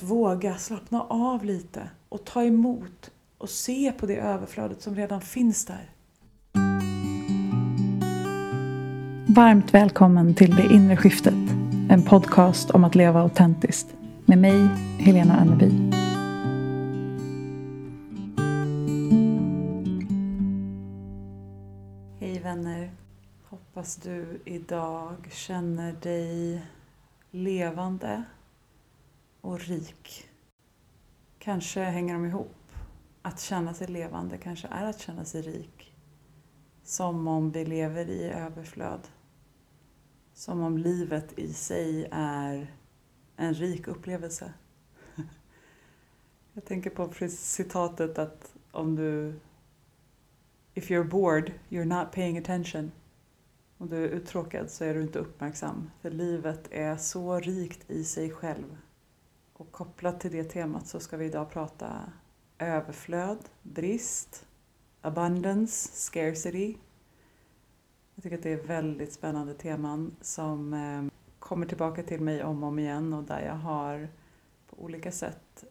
Att våga slappna av lite och ta emot och se på det överflödet som redan finns där. Varmt välkommen till Det inre skiftet. En podcast om att leva autentiskt. Med mig, Helena Anneby. Hej vänner. Hoppas du idag känner dig levande och rik. Kanske hänger de ihop. Att känna sig levande kanske är att känna sig rik. Som om vi lever i överflöd. Som om livet i sig är en rik upplevelse. Jag tänker på citatet att om du If you're bored, you're not paying attention. Om du är uttråkad så är du inte uppmärksam. För livet är så rikt i sig själv. Och kopplat till det temat så ska vi idag prata överflöd, brist, abundance, scarcity. Jag tycker att det är väldigt spännande teman som eh, kommer tillbaka till mig om och om igen och där jag har på olika sätt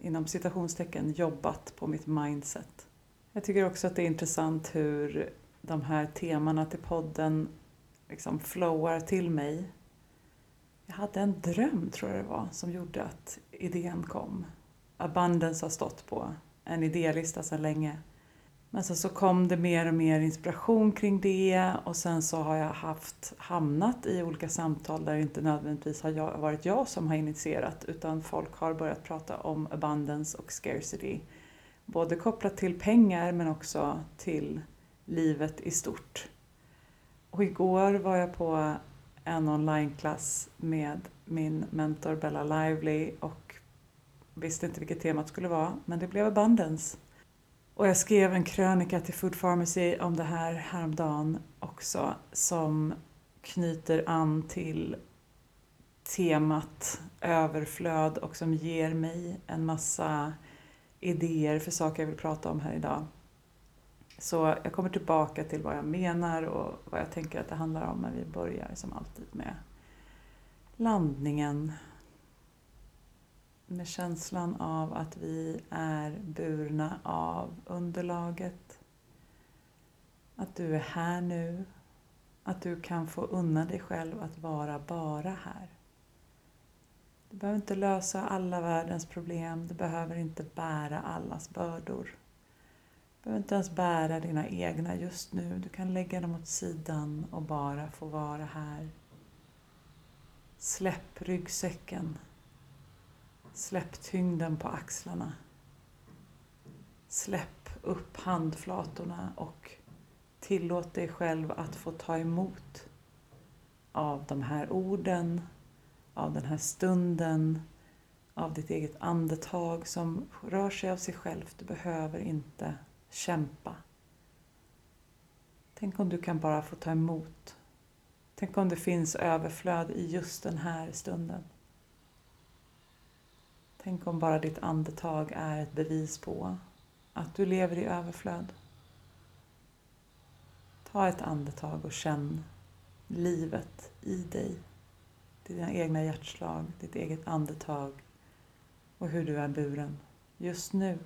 inom citationstecken jobbat på mitt mindset. Jag tycker också att det är intressant hur de här temana till podden liksom flowar till mig. Jag hade en dröm, tror jag det var, som gjorde att idén kom. Abundance har stått på en idélista sedan länge. Men sen så kom det mer och mer inspiration kring det och sen så har jag haft, hamnat i olika samtal där det inte nödvändigtvis har varit jag som har initierat utan folk har börjat prata om abundance och scarcity. Både kopplat till pengar men också till livet i stort. Och igår var jag på en onlineklass med min mentor Bella Lively och visste inte vilket temat skulle vara, men det blev abundance. Och jag skrev en krönika till Food Pharmacy om det här häromdagen också som knyter an till temat överflöd och som ger mig en massa idéer för saker jag vill prata om här idag. Så jag kommer tillbaka till vad jag menar och vad jag tänker att det handlar om, men vi börjar som alltid med landningen. Med känslan av att vi är burna av underlaget. Att du är här nu. Att du kan få unna dig själv att vara bara här. Du behöver inte lösa alla världens problem. Du behöver inte bära allas bördor. Du behöver inte ens bära dina egna just nu. Du kan lägga dem åt sidan och bara få vara här. Släpp ryggsäcken. Släpp tyngden på axlarna. Släpp upp handflatorna och tillåt dig själv att få ta emot av de här orden, av den här stunden, av ditt eget andetag som rör sig av sig självt. Du behöver inte kämpa. Tänk om du kan bara få ta emot. Tänk om det finns överflöd i just den här stunden. Tänk om bara ditt andetag är ett bevis på att du lever i överflöd. Ta ett andetag och känn livet i dig. Dina egna hjärtslag, ditt eget andetag och hur du är buren just nu.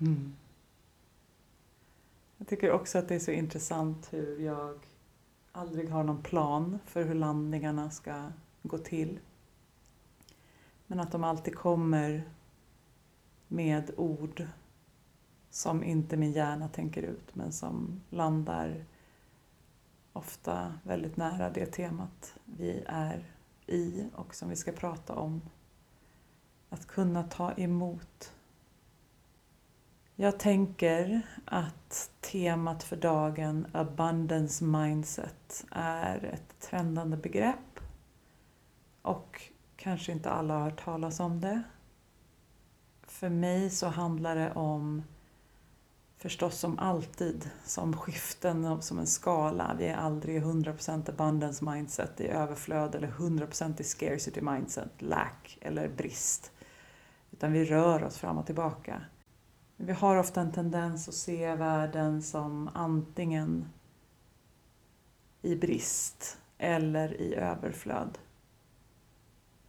Mm. Jag tycker också att det är så intressant hur jag aldrig har någon plan för hur landningarna ska gå till. Men att de alltid kommer med ord som inte min hjärna tänker ut men som landar ofta väldigt nära det temat vi är i och som vi ska prata om. Att kunna ta emot jag tänker att temat för dagen, abundance mindset, är ett trendande begrepp. Och kanske inte alla har hört talas om det. För mig så handlar det om, förstås som alltid, som skiften som en skala. Vi är aldrig 100% abundance mindset i överflöd eller 100% i scarcity mindset, lack eller brist. Utan vi rör oss fram och tillbaka. Vi har ofta en tendens att se världen som antingen i brist eller i överflöd.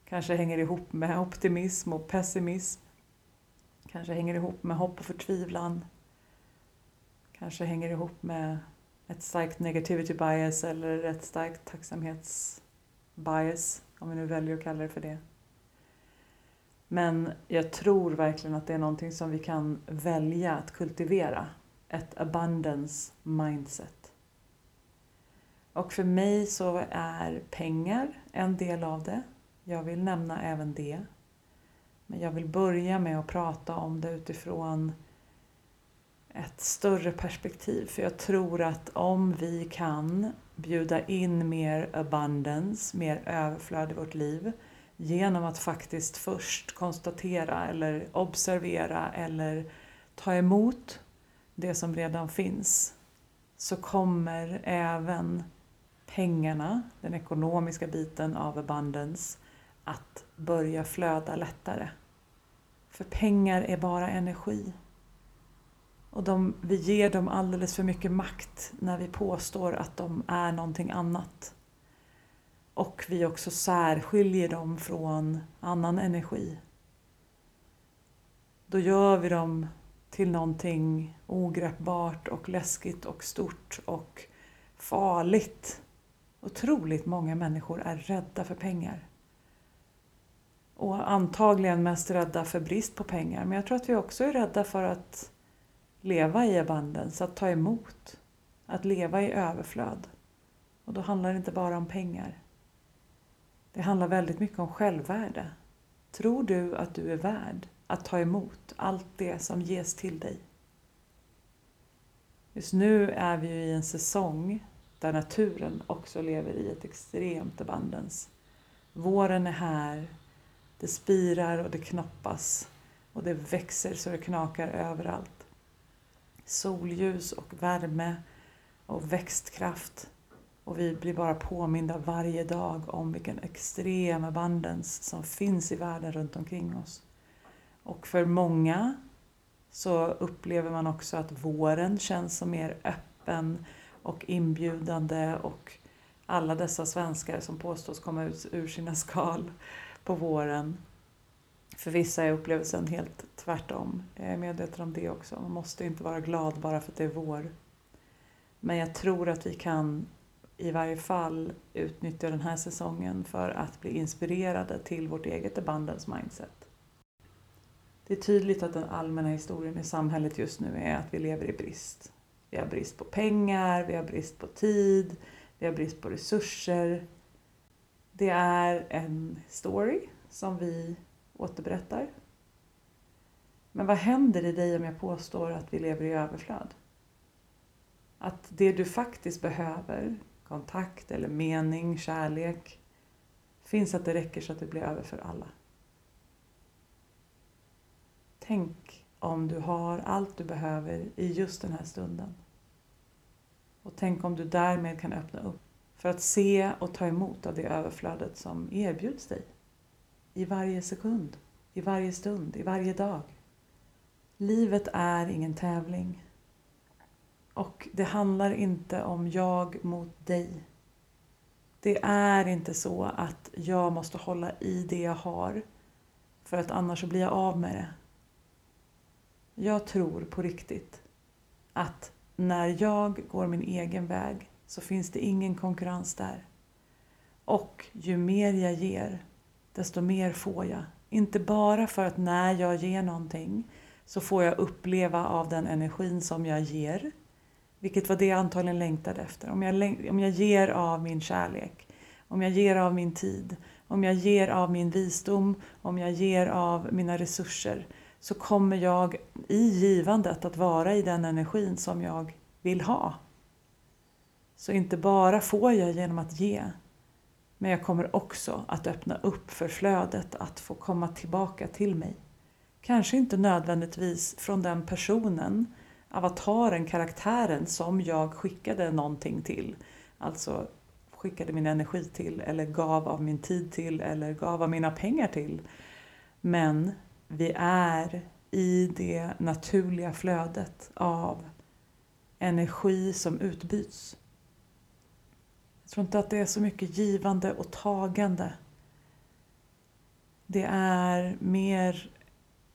Kanske hänger ihop med optimism och pessimism. Kanske hänger ihop med hopp och förtvivlan. Kanske hänger ihop med ett starkt negativity bias eller ett starkt tacksamhetsbias, om vi nu väljer att kalla det för det. Men jag tror verkligen att det är någonting som vi kan välja att kultivera. Ett abundance mindset. Och för mig så är pengar en del av det. Jag vill nämna även det. Men jag vill börja med att prata om det utifrån ett större perspektiv. För jag tror att om vi kan bjuda in mer abundance, mer överflöd i vårt liv genom att faktiskt först konstatera eller observera eller ta emot det som redan finns så kommer även pengarna, den ekonomiska biten av abundance, att börja flöda lättare. För pengar är bara energi. Och de, vi ger dem alldeles för mycket makt när vi påstår att de är någonting annat. Och vi också särskiljer dem från annan energi. Då gör vi dem till någonting ogreppbart och läskigt och stort och farligt. Otroligt många människor är rädda för pengar. Och antagligen mest rädda för brist på pengar. Men jag tror att vi också är rädda för att leva i abundance, att ta emot, att leva i överflöd. Och då handlar det inte bara om pengar. Det handlar väldigt mycket om självvärde. Tror du att du är värd att ta emot allt det som ges till dig? Just nu är vi i en säsong där naturen också lever i ett extremt abundance. Våren är här, det spirar och det knoppas och det växer så det knakar överallt. Solljus och värme och växtkraft och vi blir bara påminda varje dag om vilken extrem abundance som finns i världen runt omkring oss. Och för många så upplever man också att våren känns som mer öppen och inbjudande och alla dessa svenskar som påstås komma ut ur sina skal på våren. För vissa är upplevelsen helt tvärtom. Jag är medveten om det också. Man måste inte vara glad bara för att det är vår. Men jag tror att vi kan i varje fall utnyttja den här säsongen för att bli inspirerade till vårt eget abundance mindset. Det är tydligt att den allmänna historien i samhället just nu är att vi lever i brist. Vi har brist på pengar, vi har brist på tid, vi har brist på resurser. Det är en story som vi återberättar. Men vad händer i dig om jag påstår att vi lever i överflöd? Att det du faktiskt behöver, kontakt eller mening, kärlek, finns att det räcker så att det blir över för alla. Tänk om du har allt du behöver i just den här stunden. Och tänk om du därmed kan öppna upp för att se och ta emot av det överflödet som erbjuds dig. I varje sekund, i varje stund, i varje dag. Livet är ingen tävling. Och det handlar inte om jag mot dig. Det är inte så att jag måste hålla i det jag har för att annars blir jag av med det. Jag tror på riktigt att när jag går min egen väg så finns det ingen konkurrens där. Och ju mer jag ger, desto mer får jag. Inte bara för att när jag ger någonting så får jag uppleva av den energin som jag ger. Vilket var det jag antagligen längtade efter. Om jag, om jag ger av min kärlek, om jag ger av min tid, om jag ger av min visdom, om jag ger av mina resurser så kommer jag i givandet att vara i den energin som jag vill ha. Så inte bara får jag genom att ge, men jag kommer också att öppna upp för flödet att få komma tillbaka till mig. Kanske inte nödvändigtvis från den personen, avataren, karaktären som jag skickade någonting till. Alltså skickade min energi till eller gav av min tid till eller gav av mina pengar till. Men vi är i det naturliga flödet av energi som utbyts. Jag tror inte att det är så mycket givande och tagande. Det är mer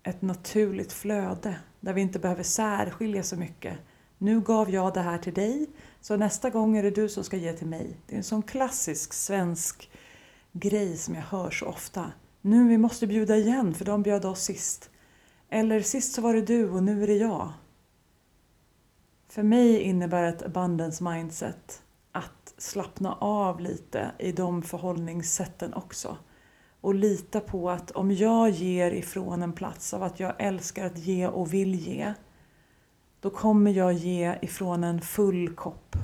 ett naturligt flöde där vi inte behöver särskilja så mycket. Nu gav jag det här till dig, så nästa gång är det du som ska ge till mig. Det är en sån klassisk svensk grej som jag hör så ofta. Nu vi måste bjuda igen för de bjöd oss sist. Eller sist så var det du och nu är det jag. För mig innebär ett abundance mindset att slappna av lite i de förhållningssätten också. Och lita på att om jag ger ifrån en plats av att jag älskar att ge och vill ge, då kommer jag ge ifrån en full kopp.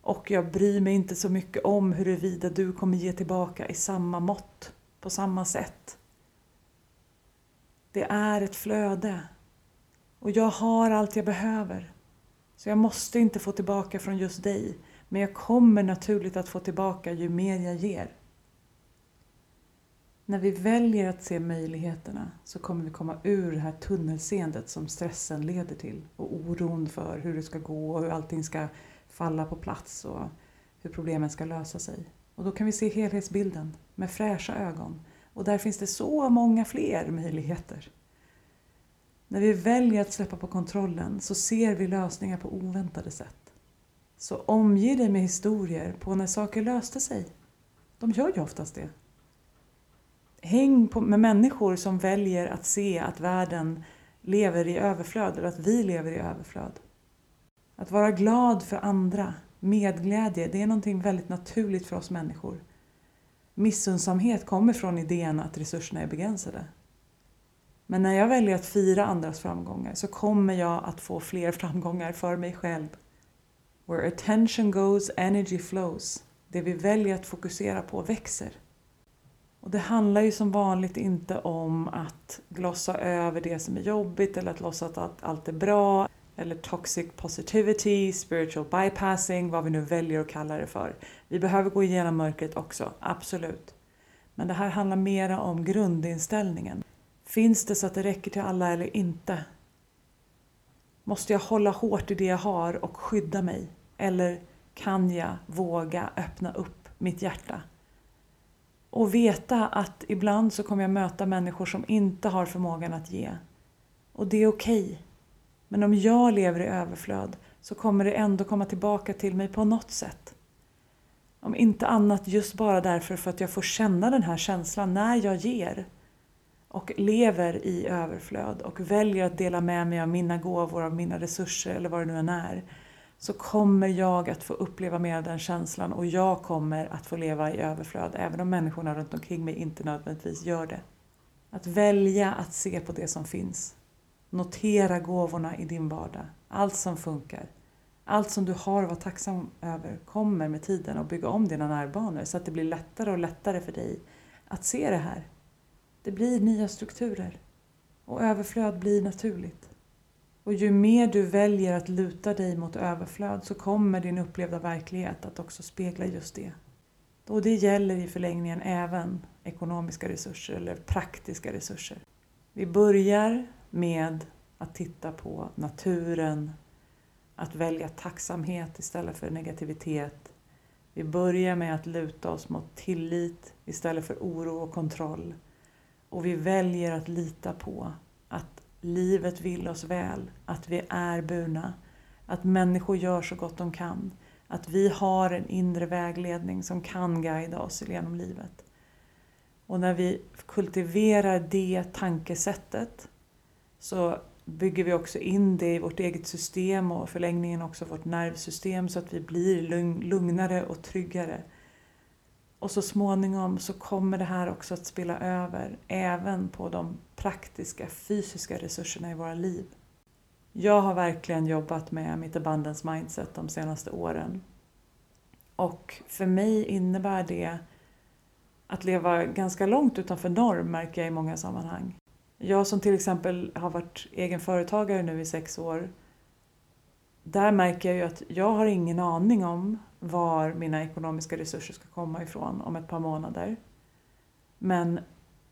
Och jag bryr mig inte så mycket om huruvida du kommer ge tillbaka i samma mått, på samma sätt. Det är ett flöde. Och jag har allt jag behöver. Så jag måste inte få tillbaka från just dig. Men jag kommer naturligt att få tillbaka ju mer jag ger. När vi väljer att se möjligheterna så kommer vi komma ur det här tunnelseendet som stressen leder till och oron för hur det ska gå och hur allting ska falla på plats och hur problemen ska lösa sig. Och då kan vi se helhetsbilden med fräscha ögon och där finns det så många fler möjligheter. När vi väljer att släppa på kontrollen så ser vi lösningar på oväntade sätt. Så omge dig med historier på när saker löste sig. De gör ju oftast det. Häng på, med människor som väljer att se att världen lever i överflöd eller att vi lever i överflöd. Att vara glad för andra, medglädje, det är någonting väldigt naturligt för oss människor. Missunnsamhet kommer från idén att resurserna är begränsade. Men när jag väljer att fira andras framgångar så kommer jag att få fler framgångar för mig själv. Where attention goes, energy flows. Det vi väljer att fokusera på växer. Och det handlar ju som vanligt inte om att glossa över det som är jobbigt eller att låtsas att allt är bra eller toxic positivity, spiritual bypassing, vad vi nu väljer att kalla det för. Vi behöver gå igenom mörkret också, absolut. Men det här handlar mera om grundinställningen. Finns det så att det räcker till alla eller inte? Måste jag hålla hårt i det jag har och skydda mig? Eller kan jag våga öppna upp mitt hjärta? Och veta att ibland så kommer jag möta människor som inte har förmågan att ge. Och det är okej. Okay. Men om jag lever i överflöd så kommer det ändå komma tillbaka till mig på något sätt. Om inte annat just bara därför för att jag får känna den här känslan när jag ger och lever i överflöd och väljer att dela med mig av mina gåvor, av mina resurser eller vad det nu än är så kommer jag att få uppleva mer av den känslan och jag kommer att få leva i överflöd även om människorna runt omkring mig inte nödvändigtvis gör det. Att välja att se på det som finns. Notera gåvorna i din vardag. Allt som funkar. Allt som du har att vara tacksam över kommer med tiden att bygga om dina närbanor så att det blir lättare och lättare för dig att se det här. Det blir nya strukturer och överflöd blir naturligt. Och ju mer du väljer att luta dig mot överflöd så kommer din upplevda verklighet att också spegla just det. Och det gäller i förlängningen även ekonomiska resurser eller praktiska resurser. Vi börjar med att titta på naturen, att välja tacksamhet istället för negativitet. Vi börjar med att luta oss mot tillit istället för oro och kontroll. Och vi väljer att lita på att livet vill oss väl, att vi är burna, att människor gör så gott de kan, att vi har en inre vägledning som kan guida oss genom livet. Och när vi kultiverar det tankesättet så bygger vi också in det i vårt eget system och förlängningen också vårt nervsystem så att vi blir lugnare och tryggare. Och så småningom så kommer det här också att spilla över även på de praktiska fysiska resurserna i våra liv. Jag har verkligen jobbat med mitt abundance mindset de senaste åren. Och för mig innebär det att leva ganska långt utanför norm märker jag i många sammanhang. Jag som till exempel har varit egen företagare nu i sex år. Där märker jag ju att jag har ingen aning om var mina ekonomiska resurser ska komma ifrån om ett par månader. Men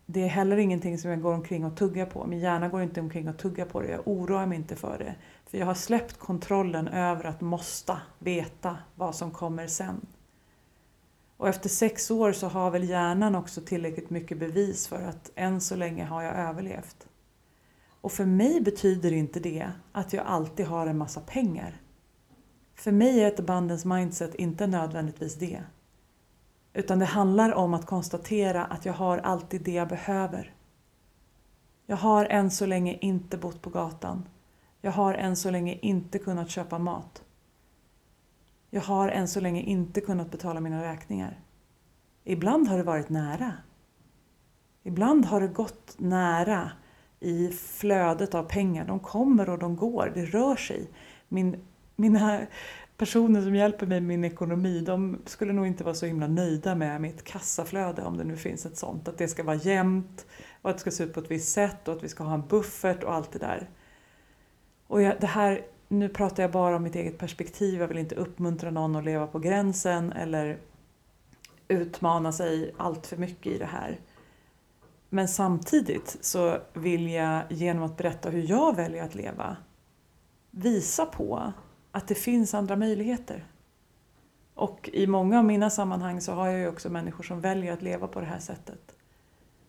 det är heller ingenting som jag går omkring och tuggar på. Min hjärna går inte omkring och tuggar på det. Jag oroar mig inte för det. För jag har släppt kontrollen över att måste veta vad som kommer sen. Och efter sex år så har väl hjärnan också tillräckligt mycket bevis för att än så länge har jag överlevt. Och för mig betyder inte det att jag alltid har en massa pengar. För mig är ett abundance mindset inte nödvändigtvis det. Utan det handlar om att konstatera att jag har alltid det jag behöver. Jag har än så länge inte bott på gatan. Jag har än så länge inte kunnat köpa mat. Jag har än så länge inte kunnat betala mina räkningar. Ibland har det varit nära. Ibland har det gått nära i flödet av pengar. De kommer och de går, det rör sig. Min, mina personer som hjälper mig med min ekonomi, de skulle nog inte vara så himla nöjda med mitt kassaflöde, om det nu finns ett sånt. Att det ska vara jämnt och att det ska se ut på ett visst sätt och att vi ska ha en buffert och allt det där. Och jag, det här, nu pratar jag bara om mitt eget perspektiv, jag vill inte uppmuntra någon att leva på gränsen eller utmana sig allt för mycket i det här. Men samtidigt så vill jag genom att berätta hur jag väljer att leva visa på att det finns andra möjligheter. Och i många av mina sammanhang så har jag ju också människor som väljer att leva på det här sättet.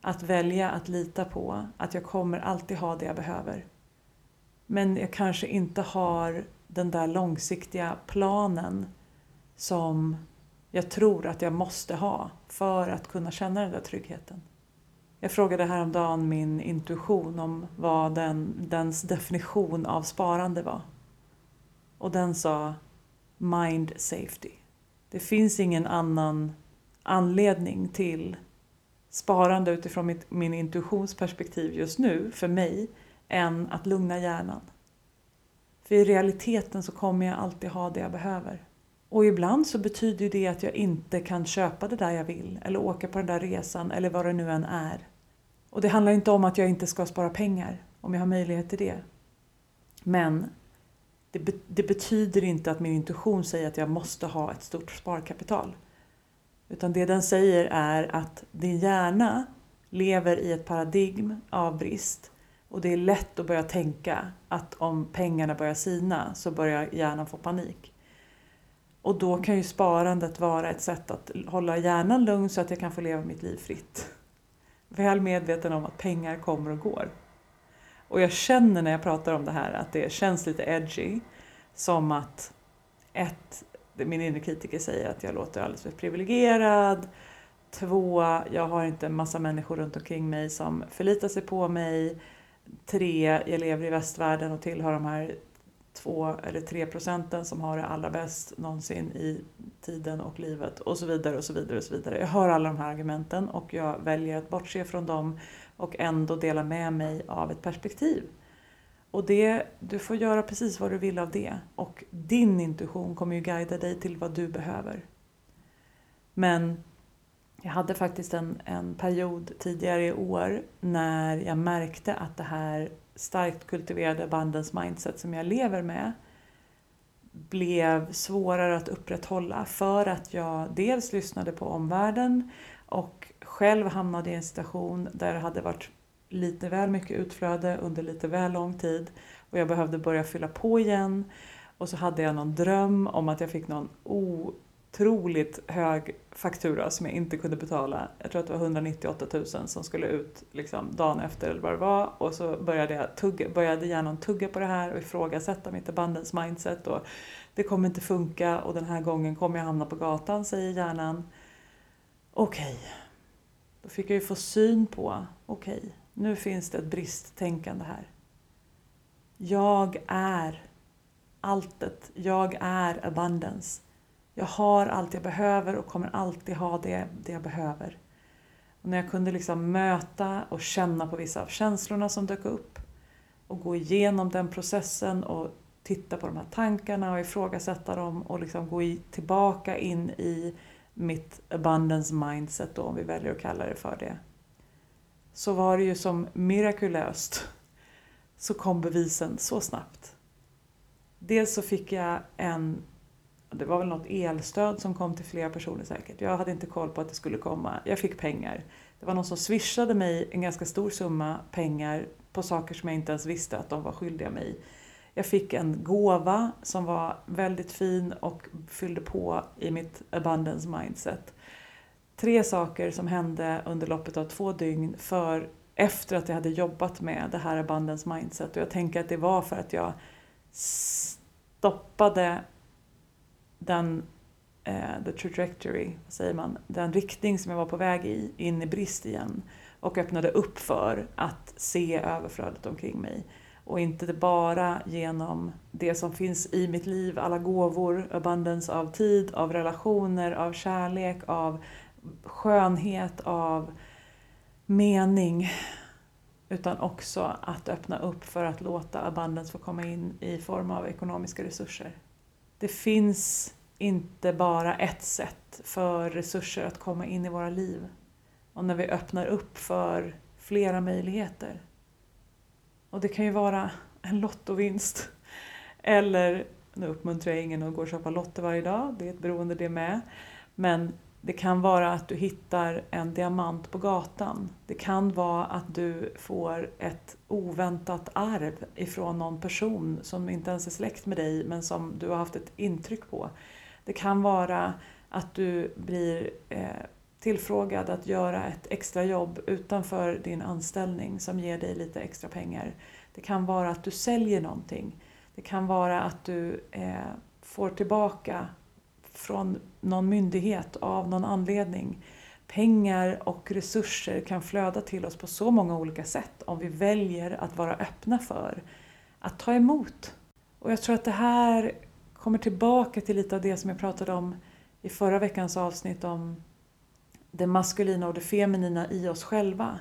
Att välja att lita på att jag kommer alltid ha det jag behöver. Men jag kanske inte har den där långsiktiga planen som jag tror att jag måste ha för att kunna känna den där tryggheten. Jag frågade häromdagen min intuition om vad den, dens definition av sparande var. Och den sa mind safety. Det finns ingen annan anledning till sparande utifrån mitt, min intuitionsperspektiv just nu för mig än att lugna hjärnan. För i realiteten så kommer jag alltid ha det jag behöver. Och ibland så betyder det att jag inte kan köpa det där jag vill eller åka på den där resan eller vad det nu än är. Och det handlar inte om att jag inte ska spara pengar om jag har möjlighet till det. Men det, be det betyder inte att min intuition säger att jag måste ha ett stort sparkapital. Utan det den säger är att din hjärna lever i ett paradigm av brist och det är lätt att börja tänka att om pengarna börjar sina så börjar hjärnan få panik. Och då kan ju sparandet vara ett sätt att hålla hjärnan lugn så att jag kan få leva mitt liv fritt. Väl medveten om att pengar kommer och går. Och jag känner när jag pratar om det här att det känns lite edgy. Som att ett, min inre kritiker säger att jag låter alldeles för privilegierad. Två, jag har inte en massa människor runt omkring mig som förlitar sig på mig. Tre, jag lever i västvärlden och tillhör de här två eller tre procenten som har det allra bäst någonsin i tiden och livet och så vidare och så vidare och så vidare. Jag hör alla de här argumenten och jag väljer att bortse från dem och ändå dela med mig av ett perspektiv. Och det, du får göra precis vad du vill av det och din intuition kommer ju guida dig till vad du behöver. Men jag hade faktiskt en, en period tidigare i år när jag märkte att det här starkt kultiverade bandens mindset som jag lever med blev svårare att upprätthålla för att jag dels lyssnade på omvärlden och själv hamnade i en situation där det hade varit lite väl mycket utflöde under lite väl lång tid och jag behövde börja fylla på igen. Och så hade jag någon dröm om att jag fick någon otroligt hög faktura som jag inte kunde betala. Jag tror att det var 198 000 som skulle ut liksom dagen efter eller vad det var. Och så började, jag tugga, började hjärnan tugga på det här och ifrågasätta mitt abundance mindset. Och det kommer inte funka och den här gången kommer jag hamna på gatan, säger hjärnan. Okej, okay. då fick jag ju få syn på, okej, okay, nu finns det ett bristtänkande här. Jag är alltet, jag är abundance. Jag har allt jag behöver och kommer alltid ha det, det jag behöver. Och när jag kunde liksom möta och känna på vissa av känslorna som dök upp och gå igenom den processen och titta på de här tankarna och ifrågasätta dem och liksom gå i, tillbaka in i mitt abundance mindset då, om vi väljer att kalla det för det. Så var det ju som mirakulöst så kom bevisen så snabbt. Dels så fick jag en det var väl något elstöd som kom till flera personer säkert. Jag hade inte koll på att det skulle komma. Jag fick pengar. Det var någon som swishade mig en ganska stor summa pengar på saker som jag inte ens visste att de var skyldiga mig. Jag fick en gåva som var väldigt fin och fyllde på i mitt abundance mindset. tre saker som hände under loppet av två dygn för efter att jag hade jobbat med det här abundance mindset och jag tänker att det var för att jag stoppade den eh, the trajectory, vad säger man, den riktning som jag var på väg i, in i brist igen och öppnade upp för att se överflödet omkring mig. Och inte bara genom det som finns i mitt liv, alla gåvor, abundance av tid, av relationer, av kärlek, av skönhet, av mening. Utan också att öppna upp för att låta abundance få komma in i form av ekonomiska resurser. Det finns inte bara ett sätt för resurser att komma in i våra liv. Och när vi öppnar upp för flera möjligheter. Och det kan ju vara en lottovinst. Eller, nu uppmuntrar jag ingen att gå och köpa lotter varje dag, det är ett beroende det med. Men det kan vara att du hittar en diamant på gatan. Det kan vara att du får ett oväntat arv ifrån någon person som inte ens är släkt med dig men som du har haft ett intryck på. Det kan vara att du blir eh, tillfrågad att göra ett extra jobb utanför din anställning som ger dig lite extra pengar. Det kan vara att du säljer någonting. Det kan vara att du eh, får tillbaka från någon myndighet av någon anledning. Pengar och resurser kan flöda till oss på så många olika sätt om vi väljer att vara öppna för att ta emot. Och jag tror att det här kommer tillbaka till lite av det som jag pratade om i förra veckans avsnitt om det maskulina och det feminina i oss själva.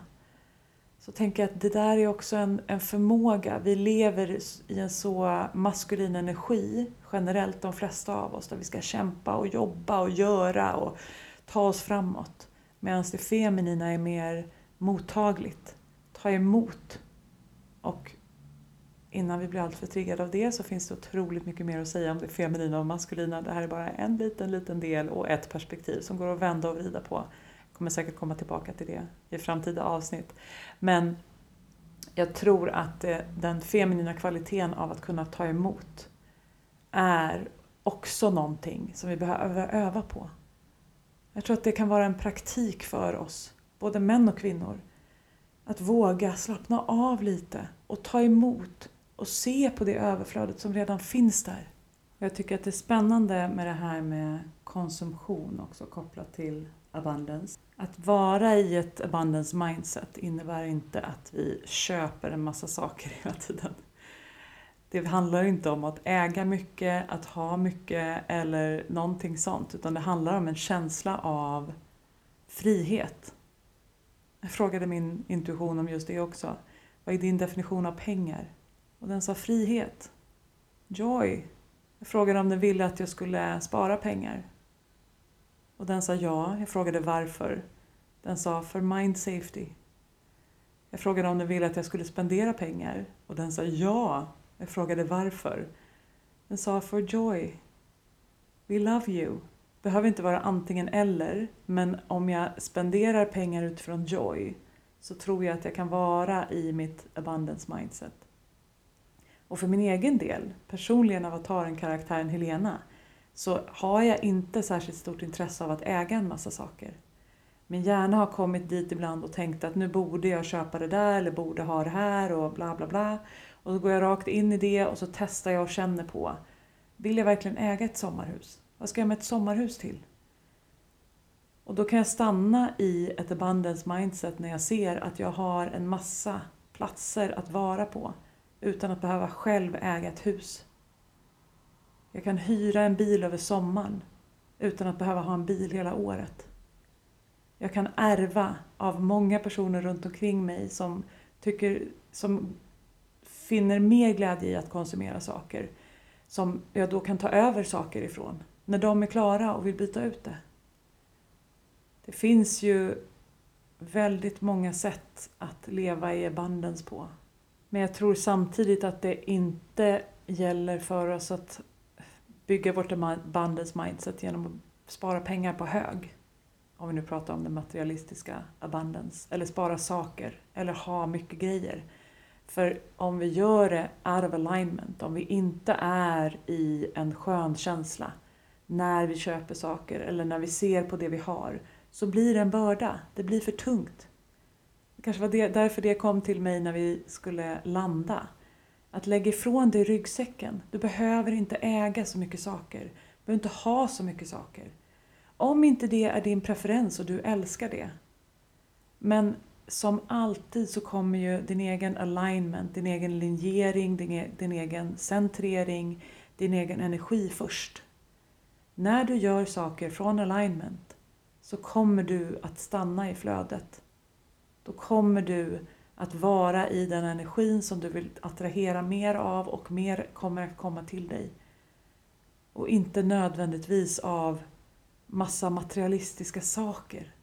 Så tänker jag att det där är också en, en förmåga. Vi lever i en så maskulin energi generellt, de flesta av oss, där vi ska kämpa och jobba och göra och ta oss framåt. Medan det feminina är mer mottagligt, ta emot och innan vi blir alltför triggade av det så finns det otroligt mycket mer att säga om det feminina och maskulina. Det här är bara en liten, liten del och ett perspektiv som går att vända och vrida på. Jag kommer säkert komma tillbaka till det i framtida avsnitt. Men jag tror att eh, den feminina kvaliteten av att kunna ta emot är också någonting som vi behöver öva på. Jag tror att det kan vara en praktik för oss, både män och kvinnor, att våga slappna av lite och ta emot och se på det överflödet som redan finns där. Jag tycker att det är spännande med det här med konsumtion också kopplat till abundance. Att vara i ett abundance mindset innebär inte att vi köper en massa saker hela tiden. Det handlar inte om att äga mycket, att ha mycket eller någonting sånt utan det handlar om en känsla av frihet. Jag frågade min intuition om just det också. Vad är din definition av pengar? Och den sa frihet. Joy. Jag frågade om den ville att jag skulle spara pengar. Och den sa ja. Jag frågade varför. Den sa för mind safety. Jag frågade om den ville att jag skulle spendera pengar. Och den sa ja. Jag frågade varför. Den sa for joy. We love you. Behöver inte vara antingen eller, men om jag spenderar pengar utifrån joy så tror jag att jag kan vara i mitt abundance mindset. Och för min egen del, personligen avataren karaktären Helena, så har jag inte särskilt stort intresse av att äga en massa saker. Min hjärna har kommit dit ibland och tänkt att nu borde jag köpa det där eller borde ha det här och bla bla bla. Och så går jag rakt in i det och så testar jag och känner på. Vill jag verkligen äga ett sommarhus? Vad ska jag med ett sommarhus till? Och då kan jag stanna i ett abundance mindset när jag ser att jag har en massa platser att vara på utan att behöva själv äga ett hus. Jag kan hyra en bil över sommaren utan att behöva ha en bil hela året. Jag kan ärva av många personer runt omkring mig som, tycker, som finner mer glädje i att konsumera saker som jag då kan ta över saker ifrån när de är klara och vill byta ut det. Det finns ju väldigt många sätt att leva i abundance på. Men jag tror samtidigt att det inte gäller för oss att bygga vårt abundance mindset genom att spara pengar på hög. Om vi nu pratar om det materialistiska abundance. Eller spara saker. Eller ha mycket grejer. För om vi gör det out of alignment, om vi inte är i en skön känsla när vi köper saker eller när vi ser på det vi har, så blir det en börda. Det blir för tungt. Det kanske var det, därför det kom till mig när vi skulle landa. Att lägga ifrån dig ryggsäcken. Du behöver inte äga så mycket saker. Du behöver inte ha så mycket saker. Om inte det är din preferens och du älskar det. Men som alltid så kommer ju din egen alignment, din egen linjering, din, e din egen centrering, din egen energi först. När du gör saker från alignment så kommer du att stanna i flödet. Då kommer du att vara i den energin som du vill attrahera mer av och mer kommer att komma till dig. Och inte nödvändigtvis av massa materialistiska saker.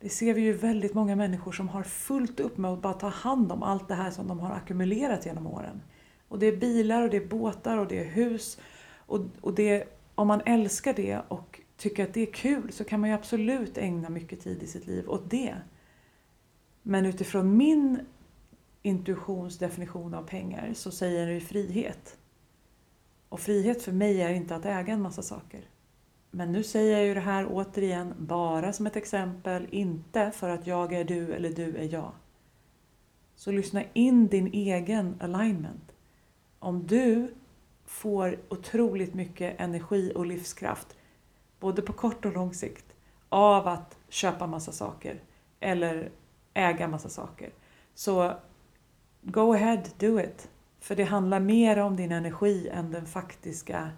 Det ser vi ju väldigt många människor som har fullt upp med att bara ta hand om allt det här som de har ackumulerat genom åren. Och det är bilar och det är båtar och det är hus. Och, och det, om man älskar det och tycker att det är kul så kan man ju absolut ägna mycket tid i sitt liv åt det. Men utifrån min intuitionsdefinition av pengar så säger det ju frihet. Och frihet för mig är inte att äga en massa saker. Men nu säger jag ju det här återigen bara som ett exempel, inte för att jag är du eller du är jag. Så lyssna in din egen alignment. Om du får otroligt mycket energi och livskraft, både på kort och lång sikt, av att köpa massa saker eller äga massa saker. Så go ahead, do it. För det handlar mer om din energi än den faktiska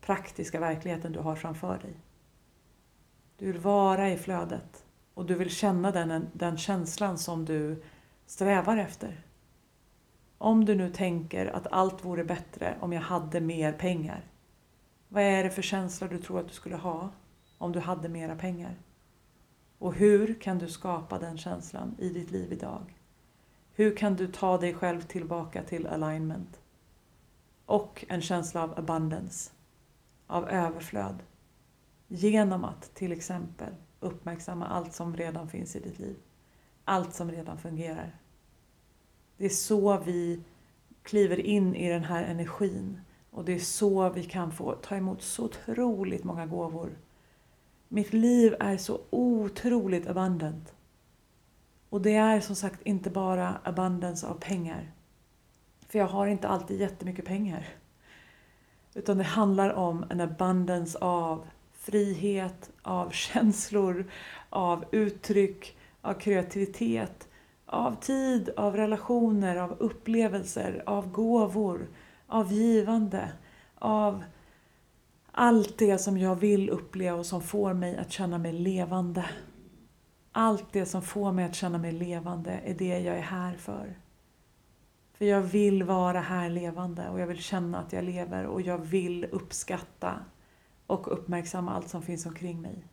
praktiska verkligheten du har framför dig. Du vill vara i flödet och du vill känna den, den känslan som du strävar efter. Om du nu tänker att allt vore bättre om jag hade mer pengar. Vad är det för känsla du tror att du skulle ha om du hade mera pengar? Och hur kan du skapa den känslan i ditt liv idag? Hur kan du ta dig själv tillbaka till alignment? Och en känsla av abundance av överflöd genom att till exempel uppmärksamma allt som redan finns i ditt liv. Allt som redan fungerar. Det är så vi kliver in i den här energin och det är så vi kan få ta emot så otroligt många gåvor. Mitt liv är så otroligt abundant. Och det är som sagt inte bara abundance av pengar. För jag har inte alltid jättemycket pengar. Utan det handlar om en abundance av frihet, av känslor, av uttryck, av kreativitet, av tid, av relationer, av upplevelser, av gåvor, av givande, av allt det som jag vill uppleva och som får mig att känna mig levande. Allt det som får mig att känna mig levande är det jag är här för. För jag vill vara här levande och jag vill känna att jag lever och jag vill uppskatta och uppmärksamma allt som finns omkring mig.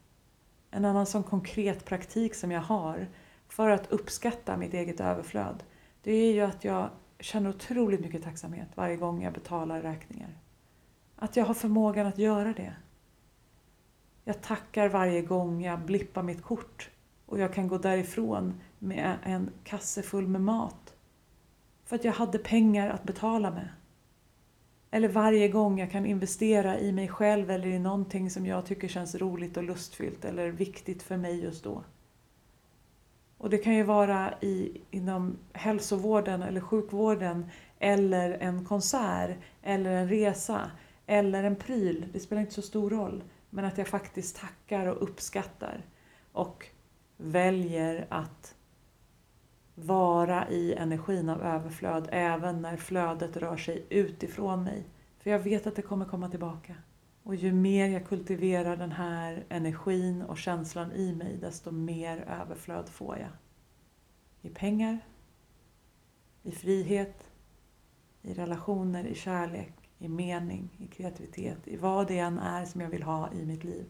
En annan sån konkret praktik som jag har för att uppskatta mitt eget överflöd, det är ju att jag känner otroligt mycket tacksamhet varje gång jag betalar räkningar. Att jag har förmågan att göra det. Jag tackar varje gång jag blippar mitt kort och jag kan gå därifrån med en kasse full med mat för att jag hade pengar att betala med. Eller varje gång jag kan investera i mig själv eller i någonting som jag tycker känns roligt och lustfyllt eller viktigt för mig just då. Och det kan ju vara i, inom hälsovården eller sjukvården eller en konsert eller en resa eller en pryl. Det spelar inte så stor roll. Men att jag faktiskt tackar och uppskattar och väljer att vara i energin av överflöd även när flödet rör sig utifrån mig. För jag vet att det kommer komma tillbaka. Och ju mer jag kultiverar den här energin och känslan i mig, desto mer överflöd får jag. I pengar, i frihet, i relationer, i kärlek, i mening, i kreativitet, i vad det än är som jag vill ha i mitt liv.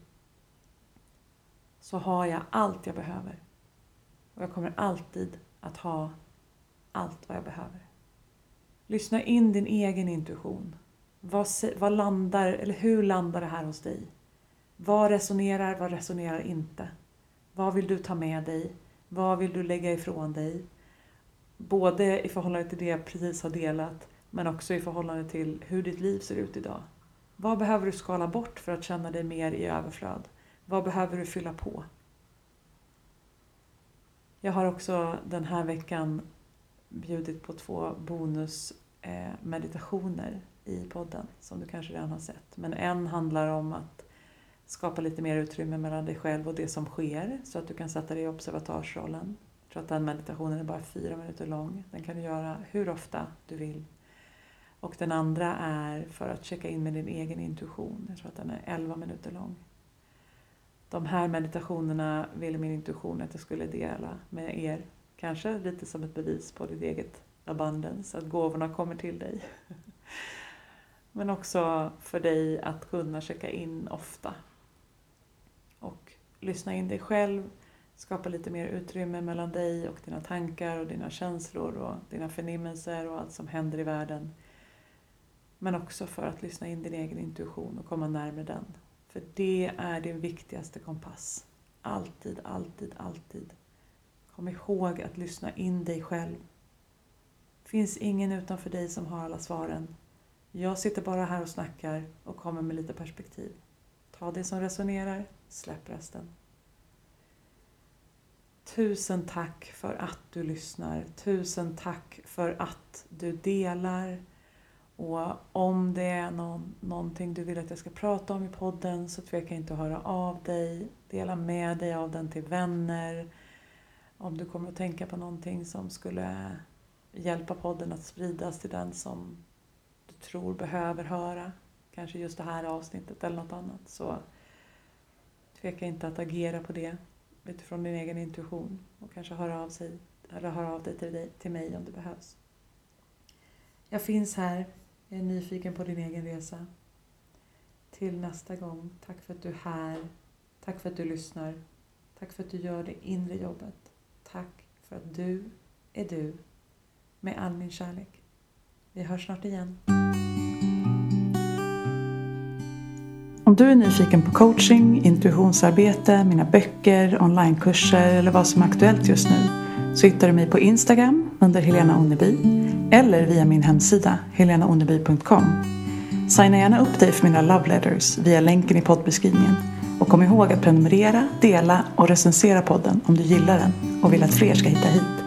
Så har jag allt jag behöver. Och jag kommer alltid att ha allt vad jag behöver. Lyssna in din egen intuition. Vad, vad landar, eller hur landar det här hos dig? Vad resonerar, vad resonerar inte? Vad vill du ta med dig? Vad vill du lägga ifrån dig? Både i förhållande till det jag precis har delat, men också i förhållande till hur ditt liv ser ut idag. Vad behöver du skala bort för att känna dig mer i överflöd? Vad behöver du fylla på? Jag har också den här veckan bjudit på två bonusmeditationer eh, i podden som du kanske redan har sett. Men en handlar om att skapa lite mer utrymme mellan dig själv och det som sker så att du kan sätta dig i observatörsrollen. Jag tror att den meditationen är bara fyra minuter lång. Den kan du göra hur ofta du vill. Och den andra är för att checka in med din egen intuition. Jag tror att den är 11 minuter lång. De här meditationerna ville min intuition att jag skulle dela med er. Kanske lite som ett bevis på ditt eget abundance, att gåvorna kommer till dig. Men också för dig att kunna checka in ofta. Och lyssna in dig själv, skapa lite mer utrymme mellan dig och dina tankar och dina känslor och dina förnimmelser och allt som händer i världen. Men också för att lyssna in din egen intuition och komma närmare den. För det är din viktigaste kompass. Alltid, alltid, alltid. Kom ihåg att lyssna in dig själv. Det finns ingen utanför dig som har alla svaren. Jag sitter bara här och snackar och kommer med lite perspektiv. Ta det som resonerar, släpp resten. Tusen tack för att du lyssnar. Tusen tack för att du delar och om det är någon, någonting du vill att jag ska prata om i podden så tveka inte att höra av dig. Dela med dig av den till vänner. Om du kommer att tänka på någonting som skulle hjälpa podden att spridas till den som du tror behöver höra. Kanske just det här avsnittet eller något annat. Så tveka inte att agera på det utifrån din egen intuition och kanske höra av, sig, eller höra av dig till, dig till mig om det behövs. Jag finns här jag är nyfiken på din egen resa. Till nästa gång, tack för att du är här. Tack för att du lyssnar. Tack för att du gör det inre jobbet. Tack för att du är du. Med all min kärlek. Vi hörs snart igen. Om du är nyfiken på coaching, intuitionsarbete, mina böcker, onlinekurser eller vad som är aktuellt just nu så hittar du mig på Instagram under Helena Onneby eller via min hemsida helenaonneby.com. Signa gärna upp dig för mina love letters via länken i poddbeskrivningen. Och kom ihåg att prenumerera, dela och recensera podden om du gillar den och vill att fler ska hitta hit.